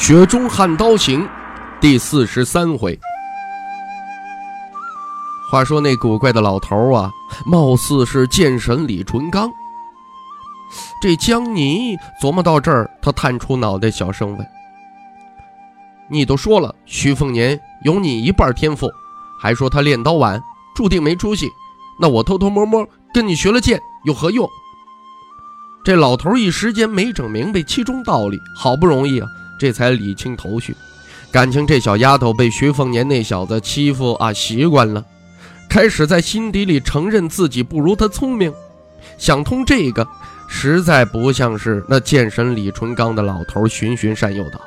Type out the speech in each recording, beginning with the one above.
雪中悍刀行》第四十三回。话说那古怪的老头啊，貌似是剑神李淳刚。这江泥琢磨到这儿，他探出脑袋，小声问：“你都说了，徐凤年有你一半天赋，还说他练刀晚，注定没出息。那我偷偷摸摸跟你学了剑，有何用？”这老头一时间没整明白其中道理，好不容易啊。这才理清头绪，感情这小丫头被徐凤年那小子欺负啊习惯了，开始在心底里承认自己不如他聪明。想通这个，实在不像是那剑神李淳刚的老头循循善诱道：“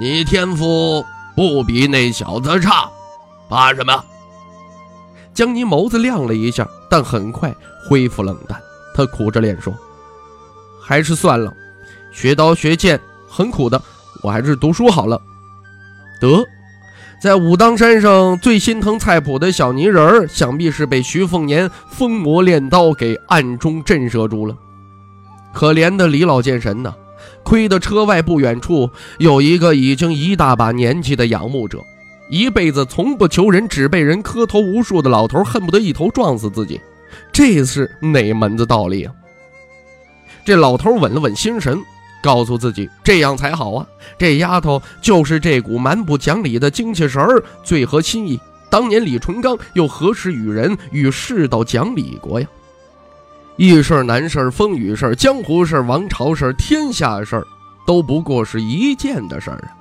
你天赋不比那小子差，怕什么？”江泥眸子亮了一下，但很快恢复冷淡。他苦着脸说：“还是算了，学刀学剑。”很苦的，我还是读书好了。得，在武当山上最心疼菜谱的小泥人儿，想必是被徐凤年疯魔练刀给暗中震慑住了。可怜的李老剑神呐，亏得车外不远处有一个已经一大把年纪的仰慕者，一辈子从不求人，只被人磕头无数的老头，恨不得一头撞死自己。这是哪门子道理啊？这老头稳了稳心神。告诉自己这样才好啊！这丫头就是这股蛮不讲理的精气神儿最合心意。当年李淳刚又何时与人与世道讲理过呀？易事难事风雨事江湖事王朝事天下事都不过是一件的事儿啊！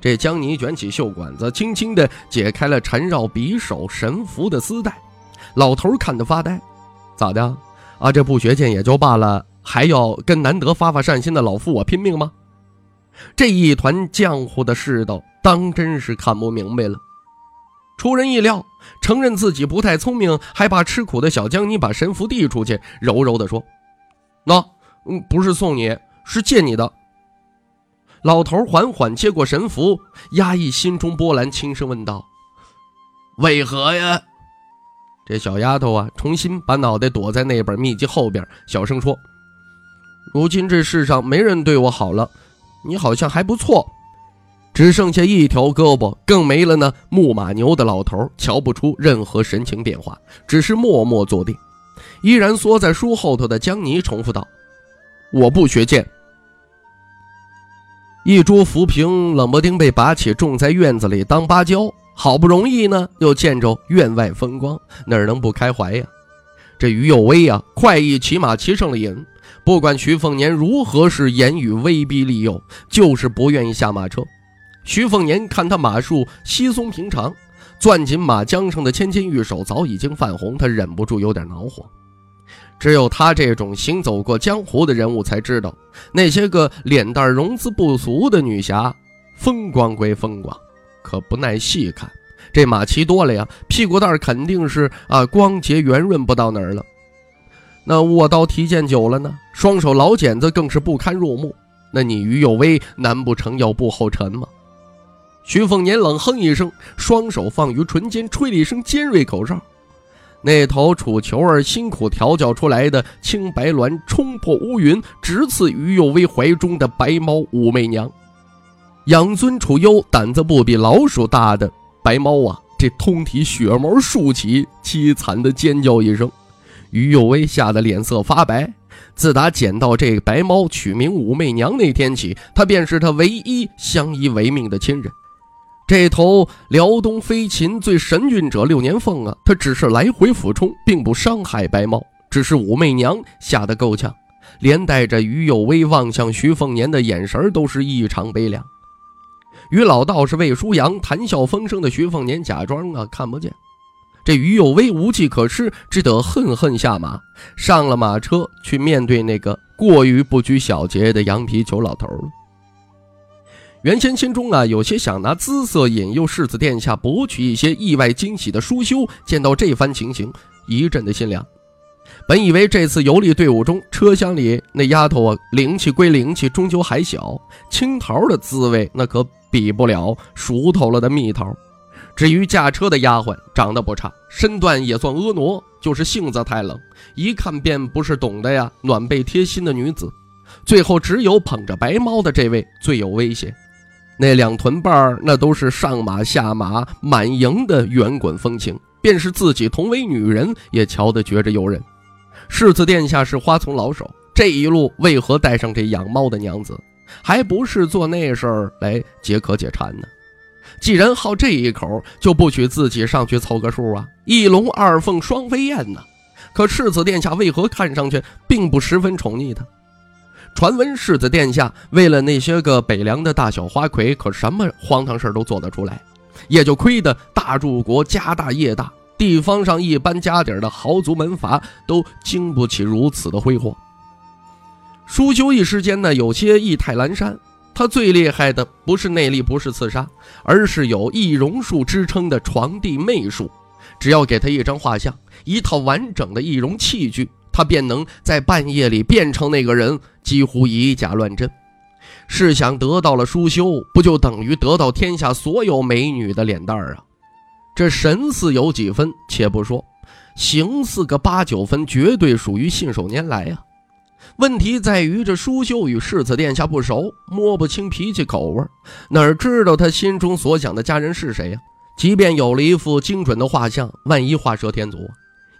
这江泥卷起袖管子，轻轻地解开了缠绕匕首神符的丝带。老头看得发呆，咋的？啊，这不学剑也就罢了。还要跟难得发发善心的老夫我拼命吗？这一团浆糊的世道，当真是看不明白了。出人意料，承认自己不太聪明，还怕吃苦的小江你把神符递出去，柔柔地说：“那，嗯，不是送你，是借你的。”老头缓缓接过神符，压抑心中波澜，轻声问道：“为何呀？”这小丫头啊，重新把脑袋躲在那本秘籍后边，小声说。如今这世上没人对我好了，你好像还不错，只剩下一条胳膊，更没了那牧马牛的老头，瞧不出任何神情变化，只是默默坐定，依然缩在书后头的江泥重复道：“我不学剑。”一株浮萍冷不丁被拔起，种在院子里当芭蕉，好不容易呢，又见着院外风光，哪能不开怀呀？这于有威呀，快意骑马骑上了瘾。不管徐凤年如何是言语威逼利诱，就是不愿意下马车。徐凤年看他马术稀松平常，攥紧马缰上的纤纤玉手早已经泛红，他忍不住有点恼火。只有他这种行走过江湖的人物才知道，那些个脸蛋容姿不俗的女侠，风光归风光，可不耐细看。这马骑多了呀，屁股蛋肯定是啊光洁圆润不到哪儿了。那握刀提剑久了呢，双手老茧子更是不堪入目。那你于有为难不成要步后尘吗？徐凤年冷哼一声，双手放于唇间，吹了一声尖锐口哨。那头楚球儿辛苦调教出来的青白鸾冲破乌云，直刺于有为怀中的白猫武媚娘。养尊处优、胆子不比老鼠大的白猫啊，这通体血毛竖起，凄惨的尖叫一声。于有为吓得脸色发白。自打捡到这白猫，取名武媚娘那天起，他便是他唯一相依为命的亲人。这头辽东飞禽最神韵者六年凤啊，他只是来回俯冲，并不伤害白猫。只是武媚娘吓得够呛，连带着于有为望向徐凤年的眼神都是异常悲凉。与老道士魏舒阳谈笑风生的徐凤年，假装啊看不见。这于有为无计可施，只得恨恨下马，上了马车去面对那个过于不拘小节的羊皮球老头了。原先心中啊有些想拿姿色引诱世子殿下博取一些意外惊喜的舒修，见到这番情形，一阵的心凉。本以为这次游历队伍中，车厢里那丫头啊，灵气归灵气，终究还小，青桃的滋味那可比不了熟透了的蜜桃。至于驾车的丫鬟，长得不差，身段也算婀娜，就是性子太冷，一看便不是懂得呀暖被贴心的女子。最后只有捧着白猫的这位最有威胁。那两臀瓣，那都是上马下马满盈的圆滚风情，便是自己同为女人，也瞧得觉着诱人。世子殿下是花丛老手，这一路为何带上这养猫的娘子？还不是做那事儿来解渴解馋呢？既然好这一口，就不许自己上去凑个数啊！一龙二凤双飞燕呢？可世子殿下为何看上去并不十分宠溺他？传闻世子殿下为了那些个北凉的大小花魁，可什么荒唐事都做得出来，也就亏得大柱国家大业大，地方上一般家底的豪族门阀都经不起如此的挥霍。舒修一时间呢，有些意态阑珊。他最厉害的不是内力，不是刺杀，而是有易容术之称的床地魅术。只要给他一张画像，一套完整的易容器具。他便能在半夜里变成那个人，几乎以假乱真。试想得到了舒修，不就等于得到天下所有美女的脸蛋儿啊？这神似有几分，且不说，形似个八九分，绝对属于信手拈来呀。问题在于这舒修与世子殿下不熟，摸不清脾气口味，哪知道他心中所想的家人是谁呀？即便有了一副精准的画像，万一画蛇添足？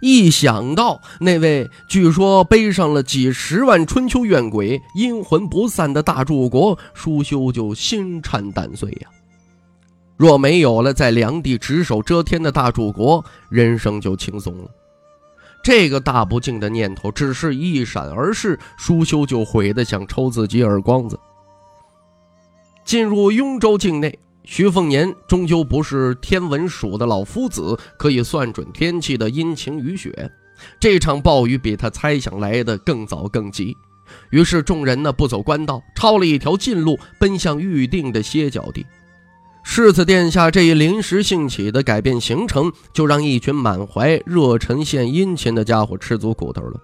一想到那位据说背上了几十万春秋怨鬼、阴魂不散的大柱国，舒修就心颤胆碎呀。若没有了在梁地只手遮天的大柱国，人生就轻松了。这个大不敬的念头只是一闪而逝，舒修就悔得想抽自己耳光子。进入雍州境内。徐凤年终究不是天文数的老夫子，可以算准天气的阴晴雨雪。这场暴雨比他猜想来的更早更急，于是众人呢不走官道，抄了一条近路，奔向预定的歇脚地。世子殿下这一临时兴起的改变行程，就让一群满怀热忱献殷勤的家伙吃足苦头了。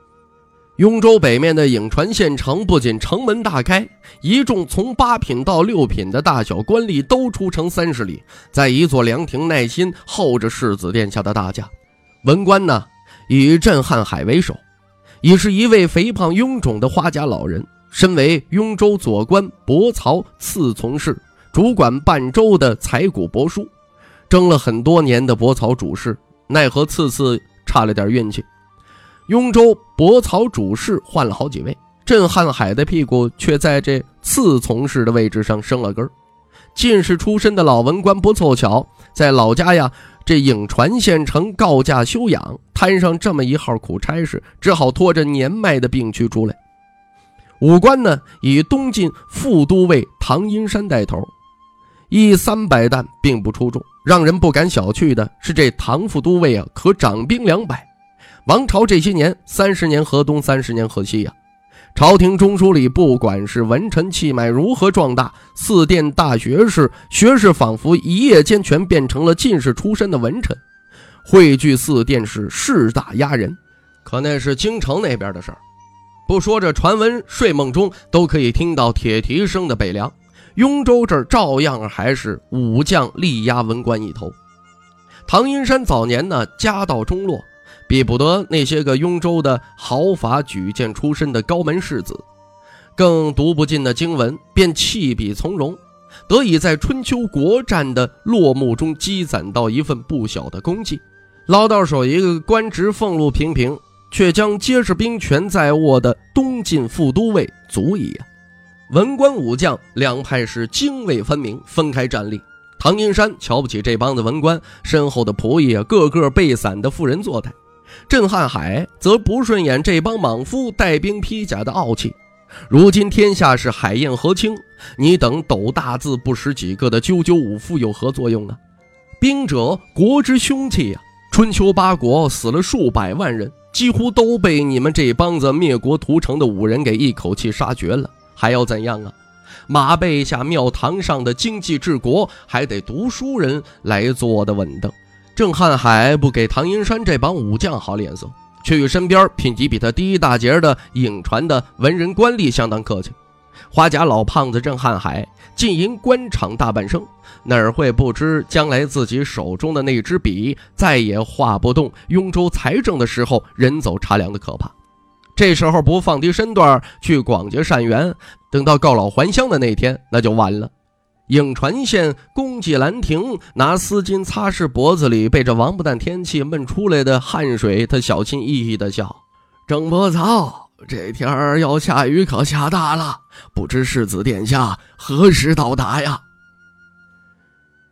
雍州北面的颍川县城不仅城门大开，一众从八品到六品的大小官吏都出城三十里，在一座凉亭耐心候着世子殿下的大驾。文官呢，以镇瀚海为首，已是一位肥胖臃肿的花甲老人。身为雍州左官伯曹次从事，主管半州的财谷博书，争了很多年的伯草主事，奈何次次差了点运气。雍州博草主事换了好几位，镇瀚海的屁股却在这次从事的位置上生了根。进士出身的老文官不凑巧，在老家呀这颍川县城告假休养，摊上这么一号苦差事，只好拖着年迈的病躯出来。武官呢以东晋副都尉唐阴山带头，一三百担并不出众，让人不敢小觑的是这唐副都尉啊可掌兵两百。王朝这些年，三十年河东，三十年河西呀。朝廷中枢里，不管是文臣气脉如何壮大，四殿大学士、学士仿佛一夜间全变成了进士出身的文臣，汇聚四殿是势大压人。可那是京城那边的事儿，不说这传闻，睡梦中都可以听到铁蹄声的北凉，雍州这儿照样还是武将力压文官一头。唐阴山早年呢，家道中落。比不得那些个雍州的豪法举荐出身的高门世子，更读不尽的经文，便弃笔从戎，得以在春秋国战的落幕中积攒到一份不小的功绩。捞到手一个官职俸禄平平，却将皆是兵权在握的东晋副都尉，足矣啊！文官武将两派是泾渭分明，分开站立。唐英山瞧不起这帮子文官，身后的仆役，个个背伞的妇人作态。镇瀚海则不顺眼这帮莽夫带兵披甲的傲气。如今天下是海晏河清，你等斗大字不识几个的赳赳武夫有何作用啊？兵者，国之凶器呀！春秋八国死了数百万人，几乎都被你们这帮子灭国屠城的武人给一口气杀绝了，还要怎样啊？马背下庙堂上的经济治国，还得读书人来坐的稳当。郑瀚海不给唐银山这帮武将好脸色，却与身边品级比他低一大截的颍传的文人官吏相当客气。花甲老胖子郑瀚海经营官场大半生，哪儿会不知将来自己手中的那支笔再也画不动雍州财政的时候人走茶凉的可怕？这时候不放低身段去广结善缘，等到告老还乡的那天，那就完了。颍川县公祭兰亭拿丝巾擦拭脖子里被这王八蛋天气闷出来的汗水，他小心翼翼地笑：“郑伯操。”这天儿要下雨，可下大了，不知世子殿下何时到达呀？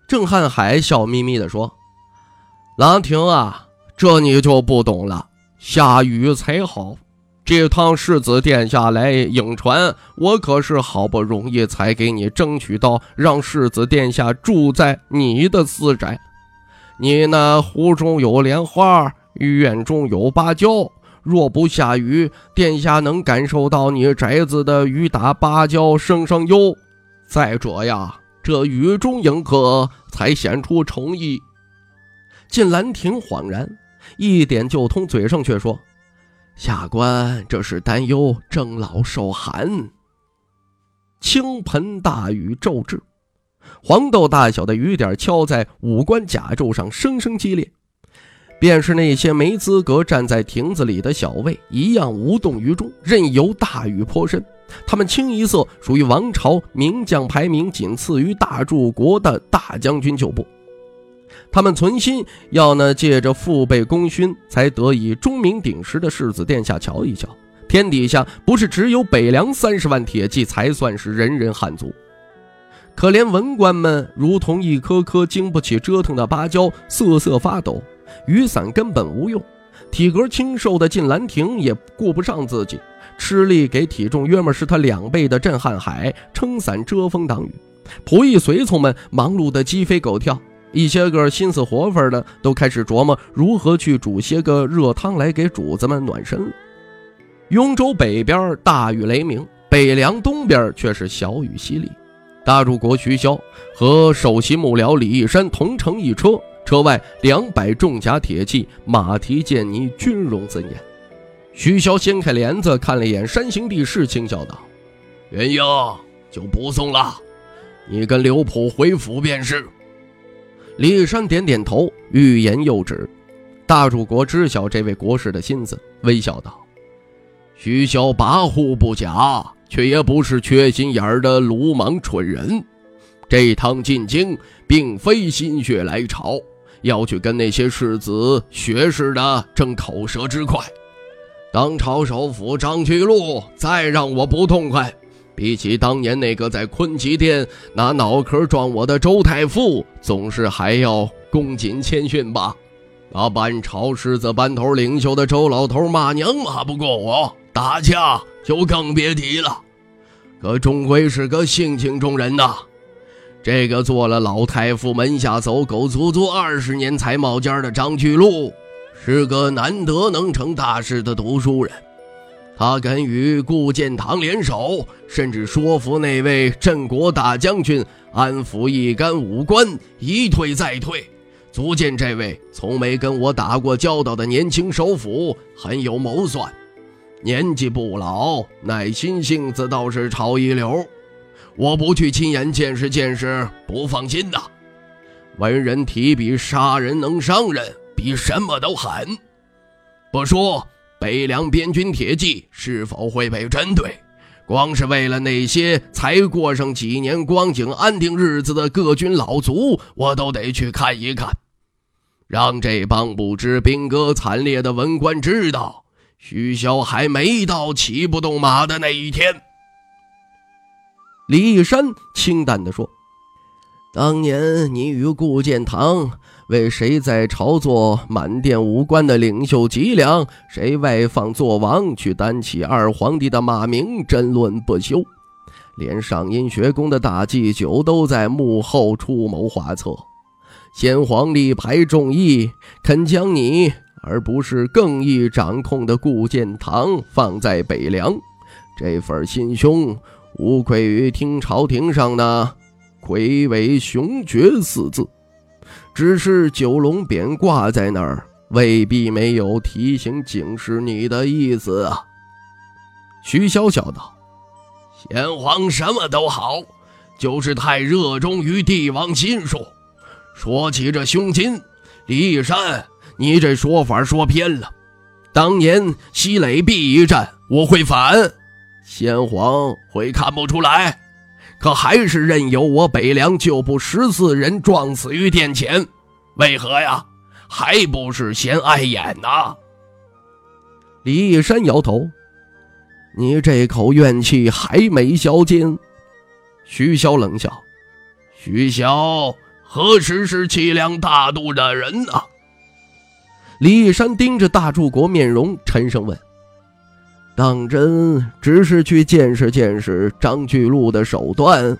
郑瀚海笑眯眯地说：“兰亭啊，这你就不懂了，下雨才好。这趟世子殿下来颍川，我可是好不容易才给你争取到让世子殿下住在你的私宅。你那湖中有莲花，院中有芭蕉。”若不下雨，殿下能感受到你宅子的雨打芭蕉声声幽。再者呀，这雨中迎客才显出诚意。晋兰亭恍然，一点就通，嘴上却说：“下官这是担忧郑老受寒。”倾盆大雨骤至，黄豆大小的雨点敲在五官甲胄上，声声激烈。便是那些没资格站在亭子里的小卫，一样无动于衷，任由大雨泼身。他们清一色属于王朝名将，排名仅次于大柱国的大将军旧部。他们存心要呢，借着父辈功勋，才得以钟鸣鼎食的世子殿下瞧一瞧，天底下不是只有北凉三十万铁骑才算是人人汉族。可怜文官们如同一颗颗经不起折腾的芭蕉，瑟瑟发抖。雨伞根本无用，体格清瘦的晋兰亭也顾不上自己，吃力给体重约莫是他两倍的震撼海撑伞遮风挡雨。仆役随从们忙碌得鸡飞狗跳，一些个心思活泛的都开始琢磨如何去煮些个热汤来给主子们暖身了。雍州北边大雨雷鸣，北凉东边却是小雨淅沥。大柱国徐骁和首席幕僚李义山同乘一车。车外两百重甲铁骑，马蹄见泥，军容森严。徐骁掀开帘子，看了一眼山形地势，轻笑道：“元英就不送了，你跟刘普回府便是。”李山点点头，欲言又止。大柱国知晓这位国士的心思，微笑道：“徐骁跋扈不假，却也不是缺心眼儿的鲁莽蠢人。这趟进京，并非心血来潮。”要去跟那些世子学士的争口舌之快，当朝首辅张居禄再让我不痛快，比起当年那个在坤吉殿拿脑壳撞我的周太傅，总是还要恭谨谦逊吧。那班朝狮子班头领袖的周老头骂娘骂不过我，打架就更别提了。可终归是个性情中人呐。这个做了老太傅门下走狗足足二十年才冒尖的张巨禄，是个难得能成大事的读书人。他敢与顾建堂联手，甚至说服那位镇国大将军安抚一干武官，一退再退，足见这位从没跟我打过交道的年轻首辅很有谋算。年纪不老，耐心性子倒是超一流。我不去亲眼见识见识，不放心呐。文人提笔杀人能伤人，比什么都狠。不说北凉边军铁骑是否会被针对，光是为了那些才过上几年光景安定日子的各军老卒，我都得去看一看，让这帮不知兵戈惨烈的文官知道，徐骁还没到骑不动马的那一天。李义山清淡地说：“当年你与顾建堂为谁在朝做满殿武官的领袖脊梁，谁外放做王去担起二皇帝的骂名，争论不休。连上阴学宫的大祭酒都在幕后出谋划策。先皇力排众议，肯将你而不是更易掌控的顾建堂放在北凉，这份心胸。”无愧于听朝廷上的“魁伟雄绝”四字。只是九龙匾挂在那儿，未必没有提醒警示你的意思啊。徐骁笑道：“先皇什么都好，就是太热衷于帝王心术。说起这胸襟，李义山，你这说法说偏了。当年西垒壁一战，我会反，先皇会看不出来。”可还是任由我北凉旧部十四人撞死于殿前，为何呀？还不是嫌碍眼呐？李义山摇头：“你这口怨气还没消尽。”徐骁冷笑：“徐骁何时是气量大度的人呢？”李义山盯着大柱国面容，沉声问。当真只是去见识见识张巨鹿的手段？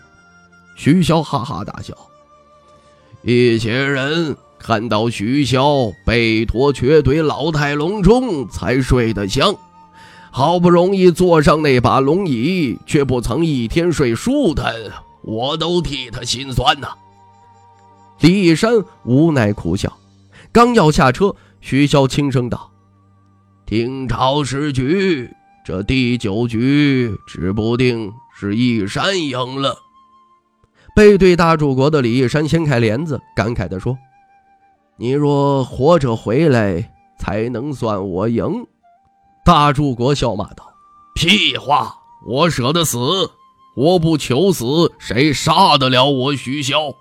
徐骁哈哈大笑。一些人看到徐骁背驮瘸腿老态龙钟，才睡得香。好不容易坐上那把龙椅，却不曾一天睡舒坦，我都替他心酸呐。李义山无奈苦笑，刚要下车，徐骁轻声道：“听朝时局。”这第九局指不定是义山赢了。背对大柱国的李义山掀开帘子，感慨地说：“你若活着回来，才能算我赢。”大柱国笑骂道：“屁话！我舍得死，我不求死，谁杀得了我徐骁？”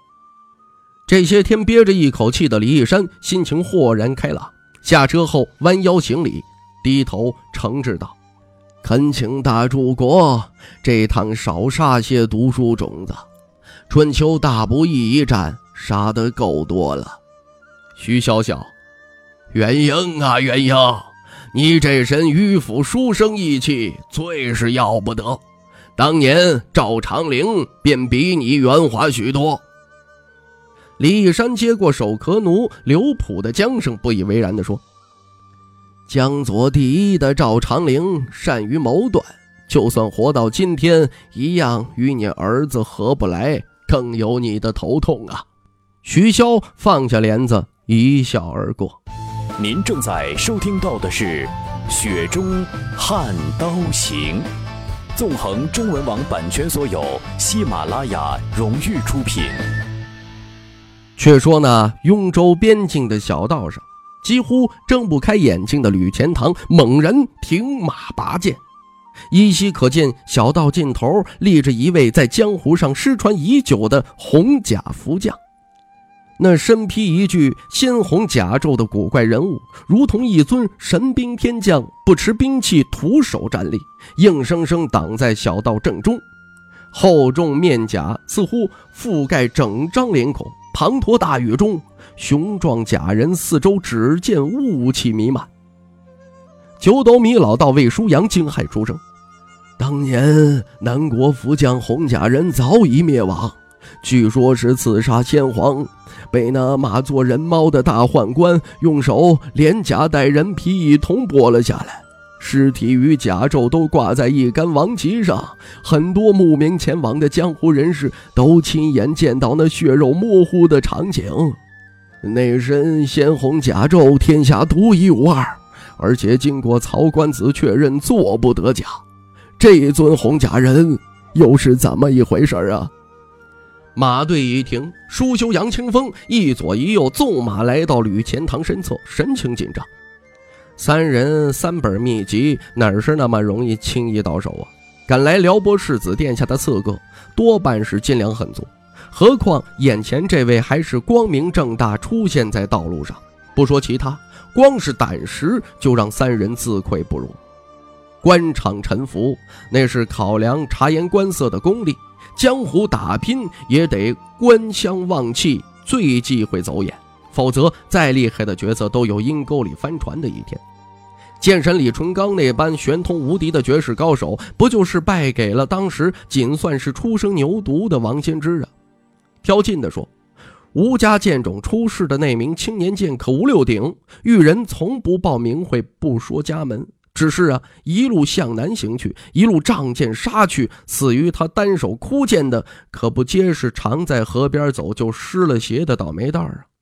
这些天憋着一口气的李义山心情豁然开朗，下车后弯腰行礼，低头诚挚道。恳请大柱国这趟少杀些读书种子。春秋大不义一战杀得够多了。徐小小，元英啊元英，你这身迂腐书生义气，最是要不得。当年赵长龄便比你圆滑许多。李义山接过手壳奴刘普的缰绳，不以为然地说。江左第一的赵长龄善于谋断，就算活到今天，一样与你儿子合不来，更有你的头痛啊！徐骁放下帘子，一笑而过。您正在收听到的是《雪中悍刀行》，纵横中文网版权所有，喜马拉雅荣誉出品。却说呢，雍州边境的小道上。几乎睁不开眼睛的吕钱塘猛然停马拔剑，依稀可见小道尽头立着一位在江湖上失传已久的红甲福将。那身披一具鲜红甲胄的古怪人物，如同一尊神兵天将，不持兵器，徒手站立，硬生生挡在小道正中。厚重面甲似乎覆盖整张脸孔。滂沱大雨中，雄壮假人四周只见雾气弥漫。九斗米老道魏舒阳惊骇出声：“当年南国福将红甲人早已灭亡，据说是刺杀先皇，被那马作人猫的大宦官用手连甲带人皮一同剥了下来。”尸体与甲胄都挂在一杆王旗上，很多慕名前往的江湖人士都亲眼见到那血肉模糊的场景。那身鲜红甲胄，天下独一无二，而且经过曹官子确认，做不得假。这尊红甲人又是怎么一回事啊？马队一停，舒修、杨清风一左一右纵马来到吕钱塘身侧，神情紧张。三人三本秘籍哪是那么容易轻易到手啊？敢来撩拨世子殿下的刺客，多半是斤两很足。何况眼前这位还是光明正大出现在道路上，不说其他，光是胆识就让三人自愧不如。官场沉浮，那是考量察言观色的功力；江湖打拼，也得官相望气，最忌讳走眼。否则，再厉害的角色都有阴沟里翻船的一天。剑神李淳罡那般玄通无敌的绝世高手，不就是败给了当时仅算是初生牛犊的王仙芝啊？挑衅的说，吴家剑种出世的那名青年剑客吴六鼎，遇人从不报名讳，不说家门，只是啊，一路向南行去，一路仗剑杀去，死于他单手哭剑的，可不皆是常在河边走就湿了鞋的倒霉蛋儿啊！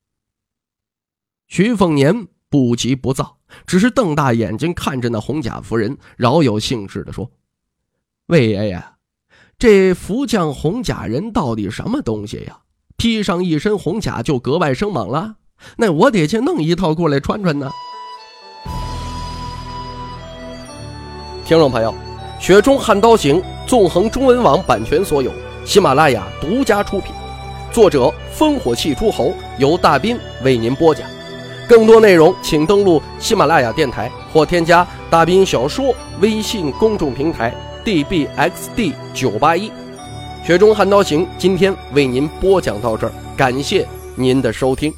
徐凤年不急不躁，只是瞪大眼睛看着那红甲夫人，饶有兴致地说：“魏爷爷，这福将红甲人到底什么东西呀？披上一身红甲就格外生猛了？那我得去弄一套过来穿穿呢。”听众朋友，《雪中悍刀行》纵横中文网版权所有，喜马拉雅独家出品，作者烽火戏诸侯，由大斌为您播讲。更多内容请登录喜马拉雅电台或添加大兵小说微信公众平台 dbxd 九八一。《雪中悍刀行》今天为您播讲到这儿，感谢您的收听。